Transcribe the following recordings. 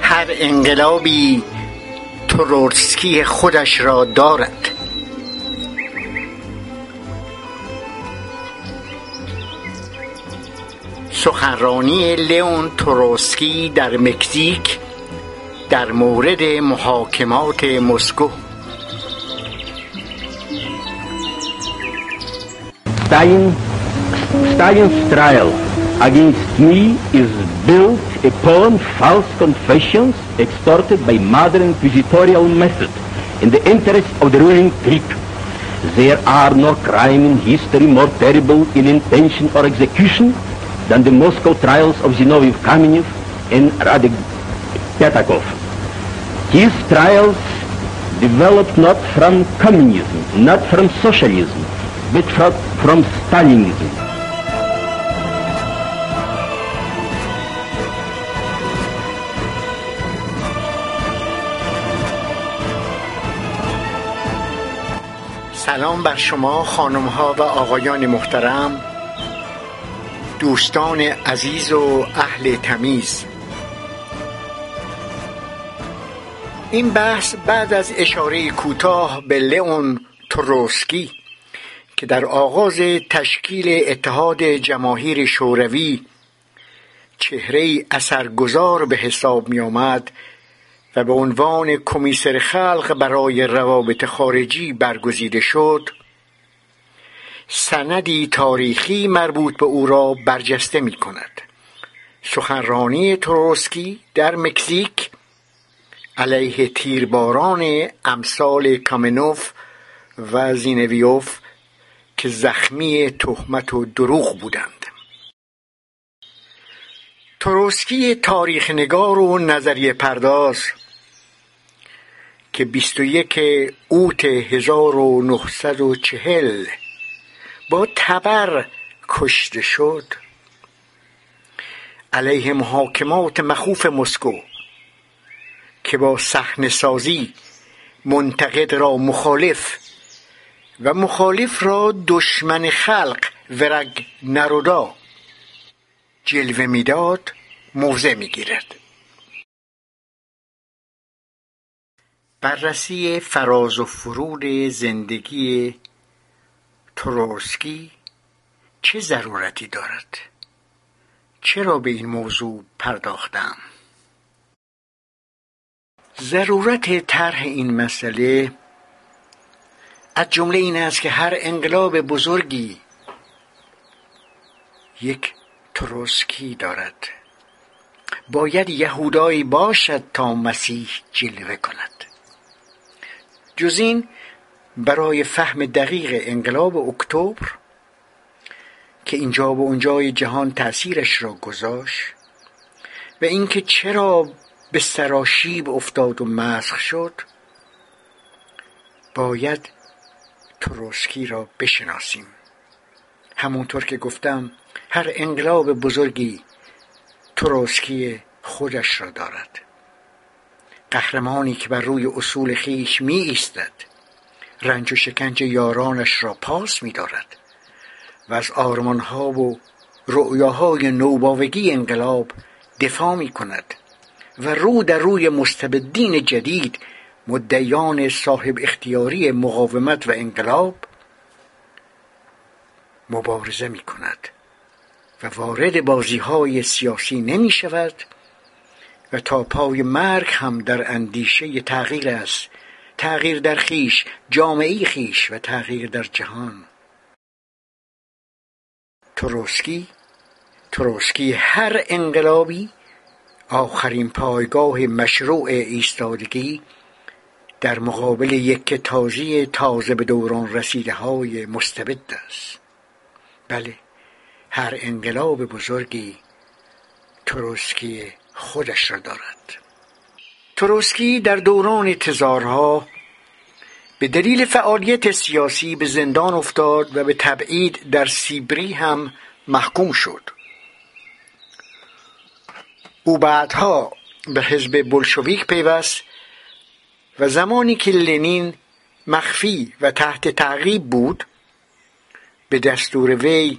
هر انقلابی تروتسکی خودش را دارد. سخنرانی لئون تروتسکی در مکزیک در مورد محاکمات مسکو Stalin's trial against me is built upon false confessions extorted by modern inquisitorial method in the interest of the ruling clique. There are no crime in history more terrible in intention or execution than the Moscow trials of Zinoviev Kamenev and Radek Petakov. These trials developed not from communism, not from socialism, but from, from Stalinism. سلام بر شما خانم ها و آقایان محترم دوستان عزیز و اهل تمیز. این بحث بعد از اشاره کوتاه به لئون تروسکی که در آغاز تشکیل اتحاد جماهیر شوروی چهره اثرگذار به حساب می آمد و به عنوان کمیسر خلق برای روابط خارجی برگزیده شد سندی تاریخی مربوط به او را برجسته می کند سخنرانی تروسکی در مکزیک علیه تیرباران امثال کامنوف و زینویوف که زخمی تهمت و دروغ بودند. تروسکی تاریخ نگار و نظریه پرداز که 21 اوت 1940 با تبر کشته شد. علیه محاکمات مخوف مسکو که با صحنه سازی منتقد را مخالف و مخالف را دشمن خلق ورگ نرودا جلوه می‌داد موضع می‌گیرد. بررسی فراز و فرود زندگی تروسکی چه ضرورتی دارد؟ چرا به این موضوع پرداختم؟ ضرورت طرح این مسئله از جمله این است که هر انقلاب بزرگی یک تروسکی دارد. باید یهودایی باشد تا مسیح جلوه کند. جز این برای فهم دقیق انقلاب اکتبر که اینجا و اونجای جهان تأثیرش را گذاشت و اینکه چرا به سراشیب افتاد و مسخ شد باید تروسکی را بشناسیم. همونطور که گفتم هر انقلاب بزرگی تروسکی خودش را دارد. قهرمانی که بر روی اصول خیش می ایستد رنج و شکنج یارانش را پاس می دارد و از آرمانها و رؤیاهای نوباوگی انقلاب دفاع می کند و رو در روی مستبدین جدید مدعیان صاحب اختیاری مقاومت و انقلاب مبارزه می کند و وارد بازی های سیاسی نمی شود و تا پای مرگ هم در اندیشه تغییر است تغییر در خیش جامعه خیش و تغییر در جهان. تروسکی تروسکی هر انقلابی آخرین پایگاه مشروع ایستادگی در مقابل یک تازی تازه به دوران رسیده های مستبد است. بله هر انقلاب بزرگی تروسکی خودش را دارد. تروسکی در دوران تزارها به دلیل فعالیت سیاسی به زندان افتاد و به تبعید در سیبری هم محکوم شد. او بعدها به حزب بلشویک پیوست و زمانی که لنین مخفی و تحت تعقیب بود به دستور وی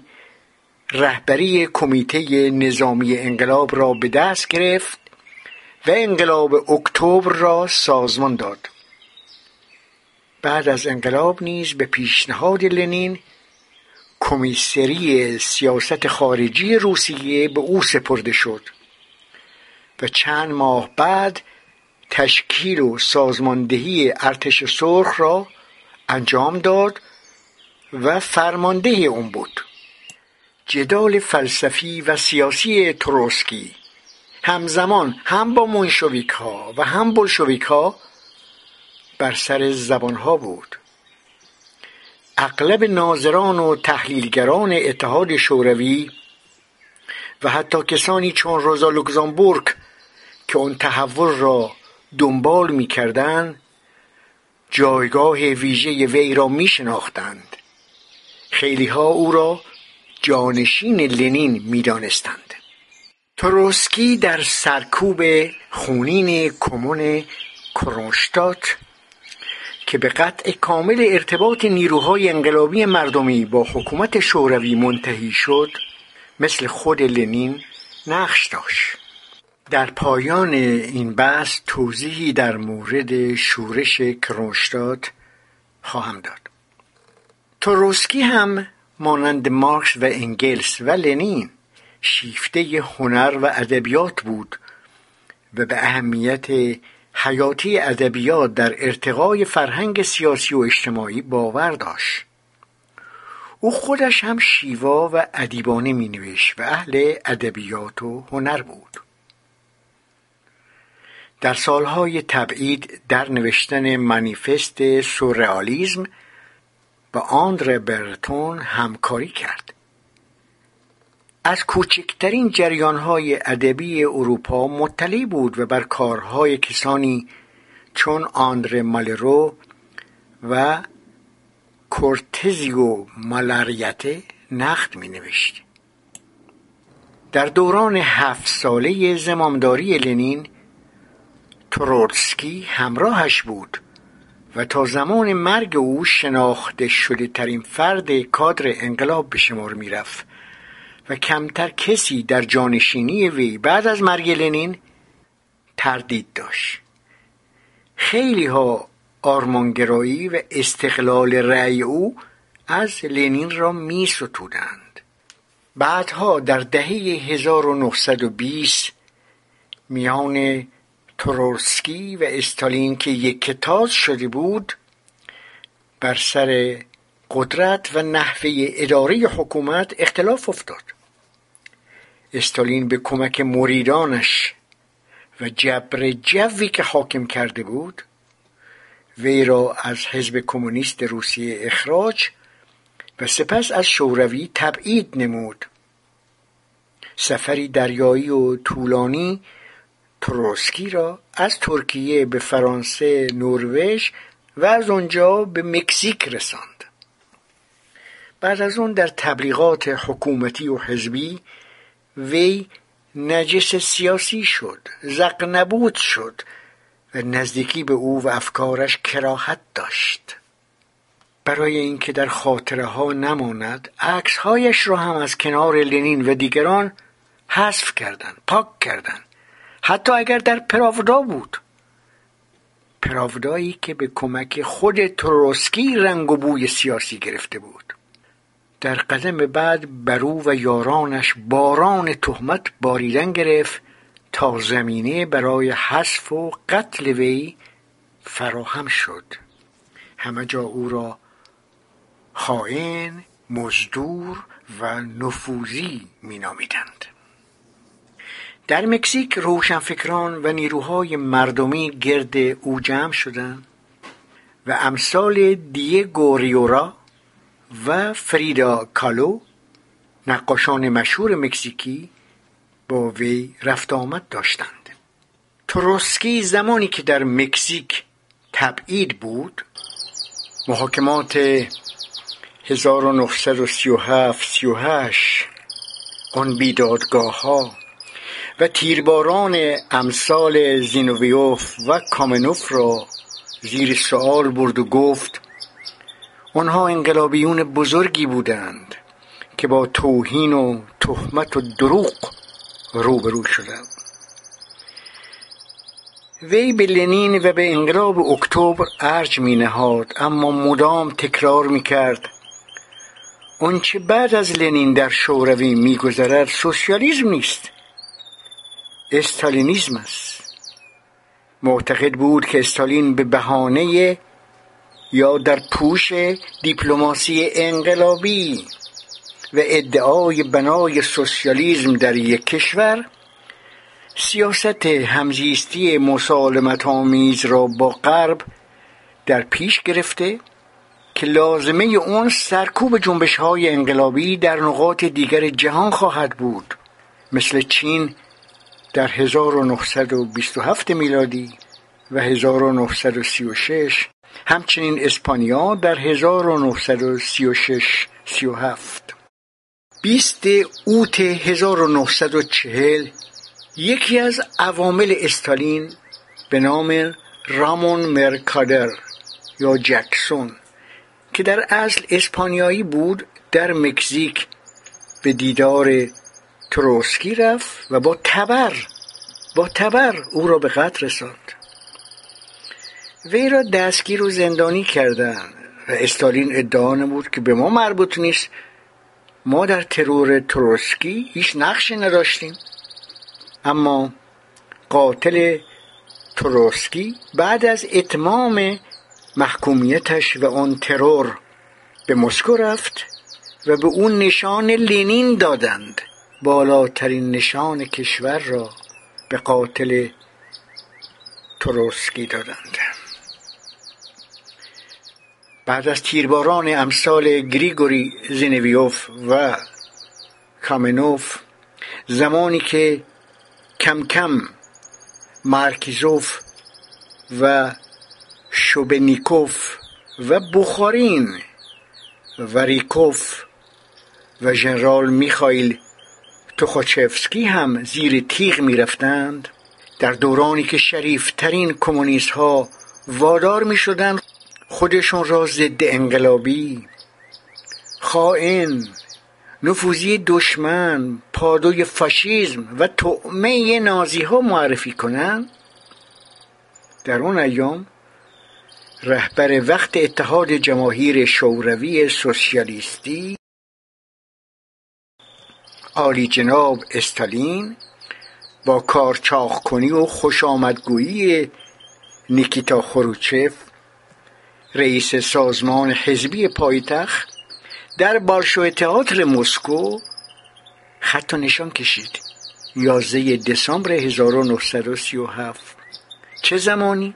رهبری کمیته نظامی انقلاب را به دست گرفت و انقلاب اکتبر را سازمان داد. بعد از انقلاب نیز به پیشنهاد لنین کمیسری سیاست خارجی روسیه به او سپرده شد و چند ماه بعد تشکیل و سازماندهی ارتش سرخ را انجام داد و فرمانده اون بود. جدال فلسفی و سیاسی تروسکی همزمان هم با منشویک ها و هم بلشویک ها بر سر زبان ها بود. اغلب ناظران و تحلیلگران اتحاد شوروی و حتی کسانی چون روزا لوکزامبورگ که اون تحول را دنبال می‌کردند جایگاه ویژه وی را می شناختند خیلی ها او را جانشین لنین می دانستند تروسکی در سرکوب خونین کمون کرونشتات که به قطع کامل ارتباط نیروهای انقلابی مردمی با حکومت شوروی منتهی شد مثل خود لنین نقش داشت. در پایان این بحث توضیحی در مورد شورش کرونشتات خواهم داد. تروسکی هم مانند مارکس و انگلس و لنین شیفته هنر و ادبیات بود و به اهمیت حیاتی ادبیات در ارتقای فرهنگ سیاسی و اجتماعی باور داشت. او خودش هم شیوا و ادیبانه می نوشت و اهل ادبیات و هنر بود. در سالهای تبعید در نوشتن منیفست سورئالیسم با آندره برتون همکاری کرد. از کوچکترین جریانهای ادبی اروپا مطلع بود و بر کارهای کسانی چون آندره مالرو و کورتزیو مالاریته نقد می نوشت. در دوران هفت ساله زمامداری لنین ترورسکی همراهش بود و تا زمان مرگ او شناخته شده ترین فرد کادر انقلاب به شمار می رفت و کمتر کسی در جانشینی وی بعد از مرگ لنین تردید داشت. خیلی ها آرمانگرایی و استقلال رأی او از لنین را می ستودند بعدها در دهه 1920 میان ترورسکی و استالین که یک کتاز شده بود بر سر قدرت و نحوه اداره حکومت اختلاف افتاد. استالین به کمک مریدانش و جبر جوی که حاکم کرده بود وی را از حزب کمونیست روسیه اخراج و سپس از شوروی تبعید نمود. سفری دریایی و طولانی تروسکی را از ترکیه به فرانسه نروژ و از آنجا به مکزیک رساند. بعد از اون در تبلیغات حکومتی و حزبی وی نجس سیاسی شد زق نبود شد و نزدیکی به او و افکارش کراهت داشت. برای اینکه در خاطره ها نماند عکسهایش را هم از کنار لنین و دیگران حذف کردند پاک کردند. حتی اگر در پراودا بود. پراودایی که به کمک خود تروسکی رنگ و بوی سیاسی گرفته بود. در قدم بعد برو و یارانش باران تهمت باریدن گرفت تا زمینه برای حذف و قتل وی فراهم شد. همه جا او را خائن مزدور و نفوذی مینامیدند. در مکزیک روشنفکران و نیروهای مردمی گرد او جمع شدند و امثال دیگو ریورا و فریدا کالو نقاشان مشهور مکزیکی با وی رفت آمد داشتند. تروسکی زمانی که در مکزیک تبعید بود محاکمات 1937 38 آن بیدادگاه ها و تیرباران امثال زینوویوف و کامنوف را زیر سوال برد و گفت آنها انقلابیون بزرگی بودند که با توهین و تهمت و دروغ روبرو شدند. وی به لنین و به انقلاب اکتبر ارج می نهاد اما مدام تکرار می کرد آنچه بعد از لنین در شوروی میگذرد سوسیالیسم نیست. استالینیزم است. معتقد بود که استالین به بهانه یا در پوش دیپلماسی انقلابی و ادعای بنای سوسیالیسم در یک کشور سیاست همزیستی مسالمت آمیز را با غرب در پیش گرفته که لازمه اون سرکوب جنبش های انقلابی در نقاط دیگر جهان خواهد بود مثل چین در 1927 میلادی و 1936 همچنین اسپانیا در 1936 37 20 اوت 1940 یکی از عوامل استالین به نام رامون مرکادر یا جکسون که در اصل اسپانیایی بود در مکزیک به دیدار تروسکی رفت و با تبر با تبر او را به قتل رساند. وی را دستگیر و زندانی کردند و استالین ادعا نمود که به ما مربوط نیست. ما در ترور تروسکی هیچ نقشی نداشتیم. اما قاتل تروسکی بعد از اتمام محکومیتش و آن ترور به مسکو رفت و به اون نشان لنین دادند. بالاترین نشان کشور را به قاتل تروسکی دادند. بعد از تیرباران امثال گریگوری زینویوف و کامنوف زمانی که کم کم مارکیزوف و شوبنیکوف و بخارین و ریکوف و ژنرال میخائیل توخاچفسکی هم زیر تیغ می‌رفتند در دورانی که شریفترین کمونیست ها وادار می شدند خودشون را ضد انقلابی. خائن نفوذی دشمن پادوی فاشیزم و طعمه نازی ها معرفی کنند. در اون ایام رهبر وقت اتحاد جماهیر شوروی سوسیالیستی عالی جناب استالین با کارچاخ کنی و خوش آمدگویی نیکیتا خروچف رئیس سازمان حزبی پایتخت در بارشو تئاتر مسکو خط و نشان کشید. 11 دسامبر 1937 چه زمانی؟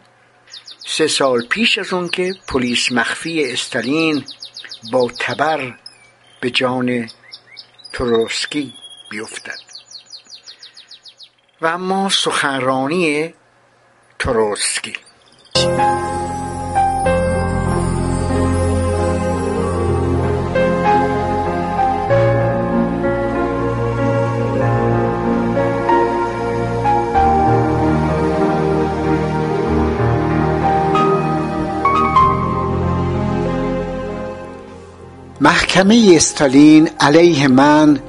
سه سال پیش از اون که پلیس مخفی استالین با تبر به جان تروسکی بیفتد. و اما سخنرانی تروسکی. محکمه استالین علیه من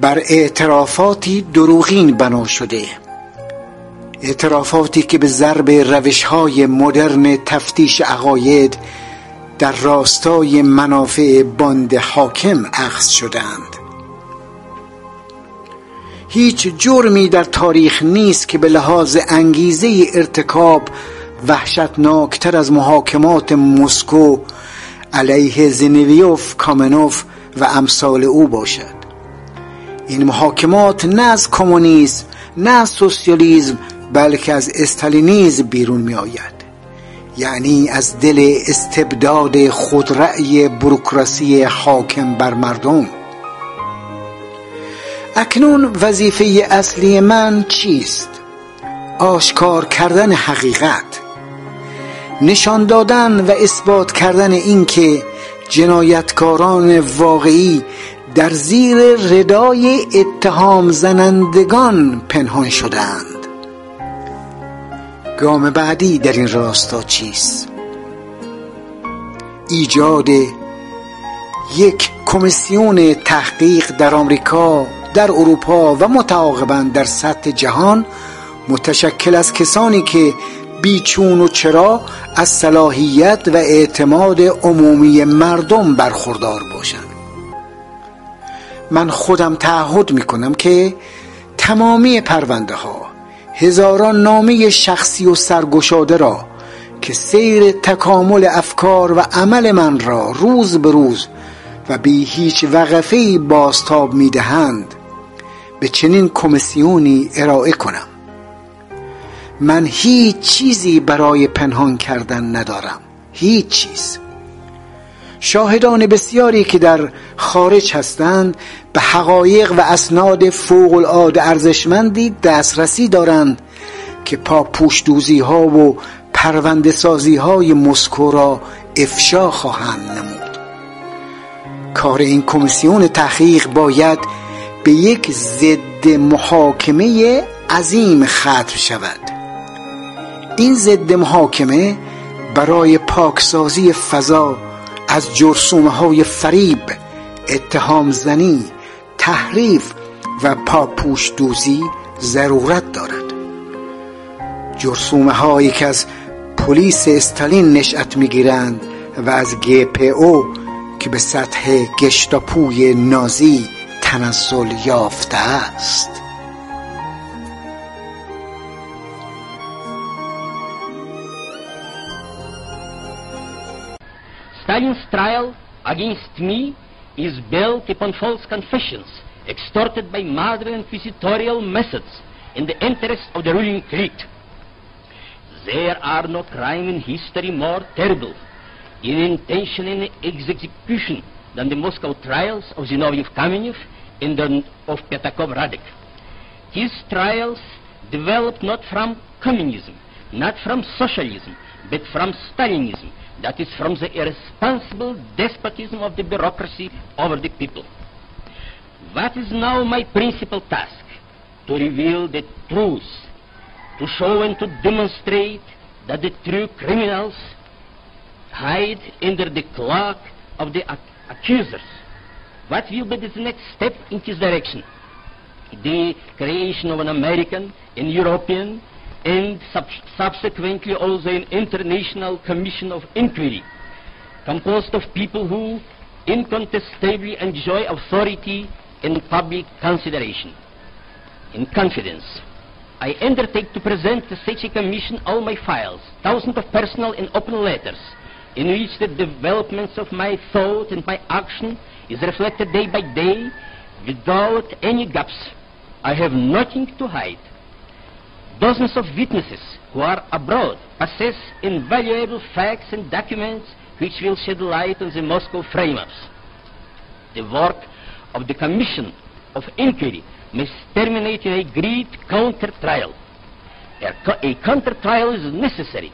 بر اعترافاتی دروغین بنا شده. اعترافاتی که به ضرب روش های مدرن تفتیش عقاید در راستای منافع باند حاکم اخذ شدند. هیچ جرمی در تاریخ نیست که به لحاظ انگیزه ارتکاب وحشتناکتر از محاکمات مسکو علیه زنویوف کامنوف و امثال او باشد. این محاکمات نه از کمونیسم نه از سوسیالیسم بلکه از استالینیزم بیرون می آید یعنی از دل استبداد خودرأی بروکراسی حاکم بر مردم. اکنون وظیفه اصلی من چیست؟ آشکار کردن حقیقت. نشان دادن و اثبات کردن اینکه جنایتکاران واقعی در زیر ردای اتهام زنندگان پنهان شدند. گام بعدی در این راستا چیست؟ ایجاد یک کمیسیون تحقیق در آمریکا در اروپا و متعاقبا در سطح جهان متشکل از کسانی که بیچون و چرا از صلاحیت و اعتماد عمومی مردم برخوردار باشند من خودم تعهد می کنم که تمامی پرونده ها هزاران نامه شخصی و سرگشاده را که سیر تکامل افکار و عمل من را روز به روز و بی هیچ وقفه بازتاب می دهند به چنین کمیسیونی ارائه کنم. من هیچ چیزی برای پنهان کردن ندارم. هیچ چیز. شاهدان بسیاری که در خارج هستند به حقایق و اسناد فوق العاده ارزشمندی دسترسی دارند که پا پوشدوزی ها و پرونده سازی های مسکو را افشا خواهند نمود. کار این کمیسیون تحقیق باید به یک ضد محاکمه عظیم ختم شود. این ضد محاکمه برای پاکسازی فضا از جرسومه های فریب اتهام زنی تحریف و پاپوش دوزی ضرورت دارد. جرسومه هایی که از پلیس استالین نشأت می‌گیرند و از او که به سطح گشتاپوی نازی تنزل یافته است. Stalin's trial against me is built upon false confessions extorted by modern inquisitorial methods in the interest of the ruling clique. There are no crime in history more terrible in intention and execution than the Moscow trials of Zinoviev Kamenev and of Petakov Radek. These trials developed not from communism, not from socialism, but from Stalinism, that is from the irresponsible despotism of the bureaucracy over the people. What is now my principal task? To reveal the truth, to show and to demonstrate that the true criminals hide under the cloak of the ac accusers. What will be the next step in this direction? The creation of an American and European and sub subsequently also an international commission of inquiry composed of people who incontestably enjoy authority and public consideration. In confidence, I undertake to present to such a commission all my files, thousands of personal and open letters, in which the developments of my thought and my action is reflected day by day without any gaps. I have nothing to hide. Dozens of witnesses who are abroad possess invaluable facts and documents which will shed light on the Moscow frame-ups. The work of the Commission of Inquiry must terminate in a great counter-trial. A counter-trial is necessary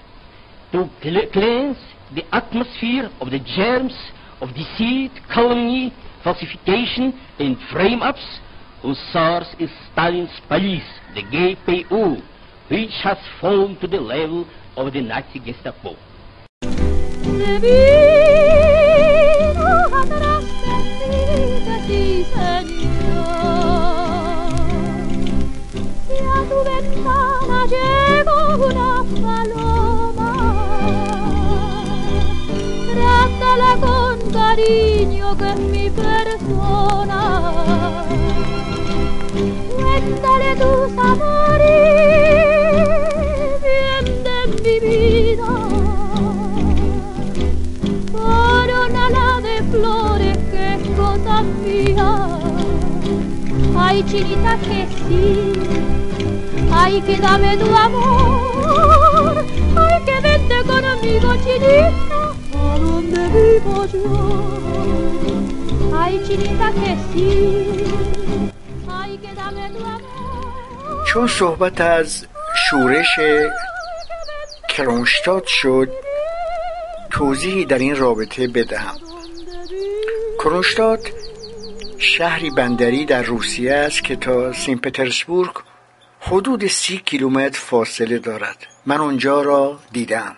to cleanse the atmosphere of the germs of deceit, calumny, falsification, and frame-ups whose source is Stalin's police, the GPU, which has fallen to the level of the Nazi Gestapo. con cariño que es mi persona. Cuéntale tus amores flores que es cosa mía. Ay, chinita que sí, ay, que dame tu amor, ay, que vente conmigo, chinita, a donde vivo yo. Ay, chinita que sí, ay, que dame tu amor. چون صحبت از شورش کرونشتاد شد توضیحی در این رابطه بدهم. کرونشتاد شهری بندری در روسیه است که تا سین پترزبورگ حدود سی کیلومتر فاصله دارد. من اونجا را دیدم.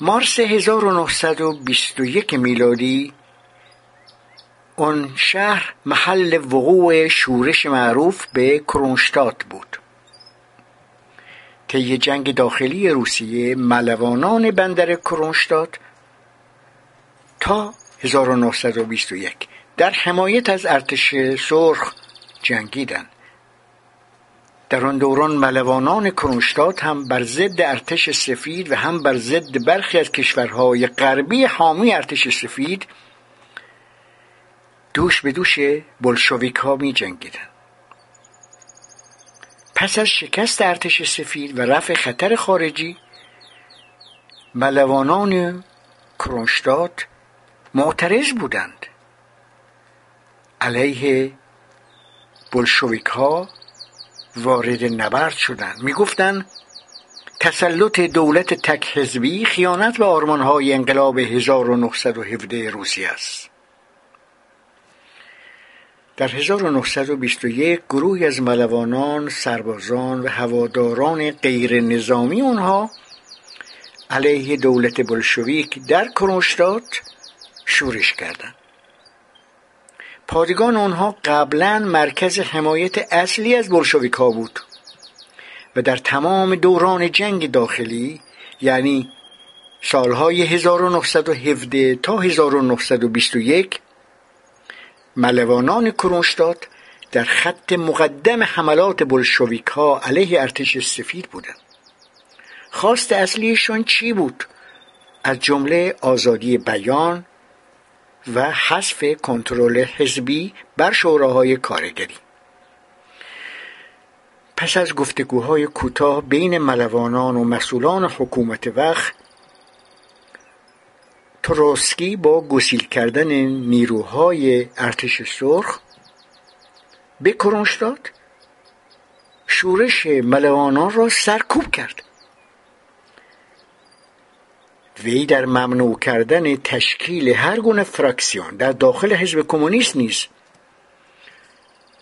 مارس 1921 میلادی اون شهر محل وقوع شورش معروف به کرونشتات بود. طی جنگ داخلی روسیه ملوانان بندر کرونشتات تا 1921 در حمایت از ارتش سرخ جنگیدند در آن دوران ملوانان کرونشتات هم بر ضد ارتش سفید و هم بر ضد برخی از کشورهای غربی حامی ارتش سفید دوش به دوش بلشویک ها می جنگیدن. پس از شکست ارتش سفید و رفع خطر خارجی ملوانان کرونشتات معترض بودند. علیه بلشویک ها وارد نبرد شدند. می‌گفتند تسلط دولت تک حزبی خیانت به آرمانهای انقلاب 1917 روسیه است. در 1921 گروهی از ملوانان، سربازان و هواداران غیر نظامی آنها علیه دولت بلشویک در کرونشتات شورش کردند. پادگان آنها قبلا مرکز حمایت اصلی از بلشویک ها بود و در تمام دوران جنگ داخلی یعنی سالهای 1917 تا 1921 ملوانان کرونشتات در خط مقدم حملات بلشویک ها علیه ارتش سفید بودند. خواست اصلیشان چی بود؟ از جمله آزادی بیان و حذف کنترل حزبی بر شوراهای کارگری. پس از گفتگوهای کوتاه بین ملوانان و مسئولان حکومت وقت تروسکی با گسیل کردن نیروهای ارتش سرخ به کرونشتاد شورش ملوانان را سرکوب کرد. وی در ممنوع کردن تشکیل هر گونه فراکسیون در داخل حزب کمونیست نیست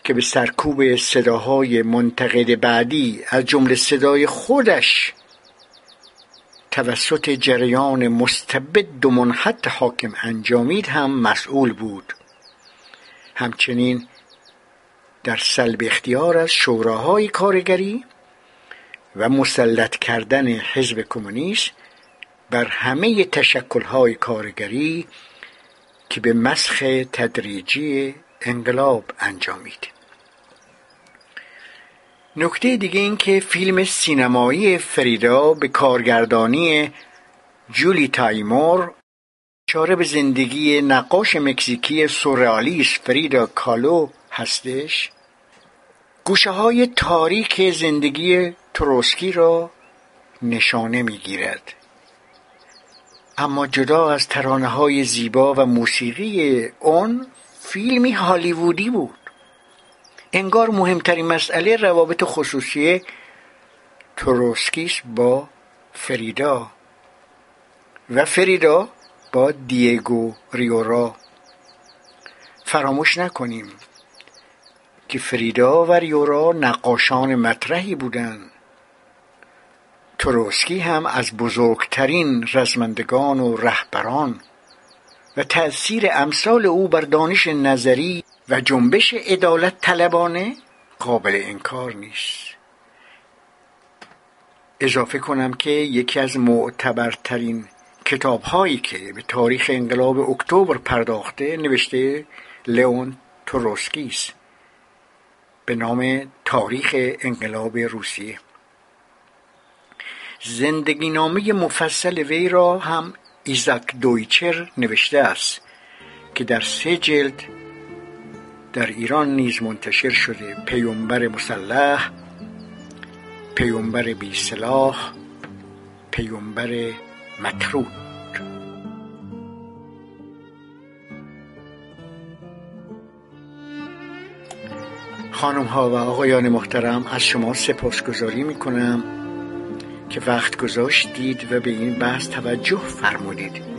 که به سرکوب صداهای منتقد بعدی از جمله صدای خودش توسط جریان مستبد و منحط حاکم انجامید هم مسئول بود. همچنین در سلب اختیار از شوراهای کارگری و مسلط کردن حزب کمونیست بر همه تشکلهای کارگری که به مسخ تدریجی انقلاب انجامید. نکته دیگه این که فیلم سینمایی فریدا به کارگردانی جولی تایمور چاره به زندگی نقاش مکزیکی سورئالیست فریدا کالو هستش. گوشه های تاریک زندگی تروسکی را نشانه می‌گیرد. اما جدا از ترانه های زیبا و موسیقی اون فیلمی هالیوودی بود. انگار مهمترین مسئله روابط خصوصی تروسکیس با فریدا و فریدا با دیگو ریورا. فراموش نکنیم که فریدا و ریورا نقاشان مطرحی بودند تروسکی هم از بزرگترین رزمندگان و رهبران و تأثیر امثال او بر دانش نظری و جنبش عدالت طلبانه قابل انکار نیست. اضافه کنم که یکی از معتبرترین کتاب هایی که به تاریخ انقلاب اکتبر پرداخته نوشته لئون تروسکی است. به نام تاریخ انقلاب روسیه. زندگی نامه مفصل وی را هم ایزاک دویچر نوشته است که در سه جلد در ایران نیز منتشر شده پیامبر مسلح پیامبر بی سلاح پیامبر مطرود خانم ها و آقایان محترم از شما سپاسگزاری می کنم که وقت گذاشتید و به این بحث توجه فرمودید.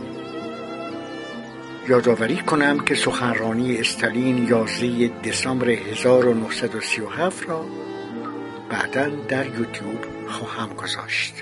یادآوری کنم که سخنرانی استالین 11 دسامبر 1937 را بعدا در یوتیوب خواهم گذاشت.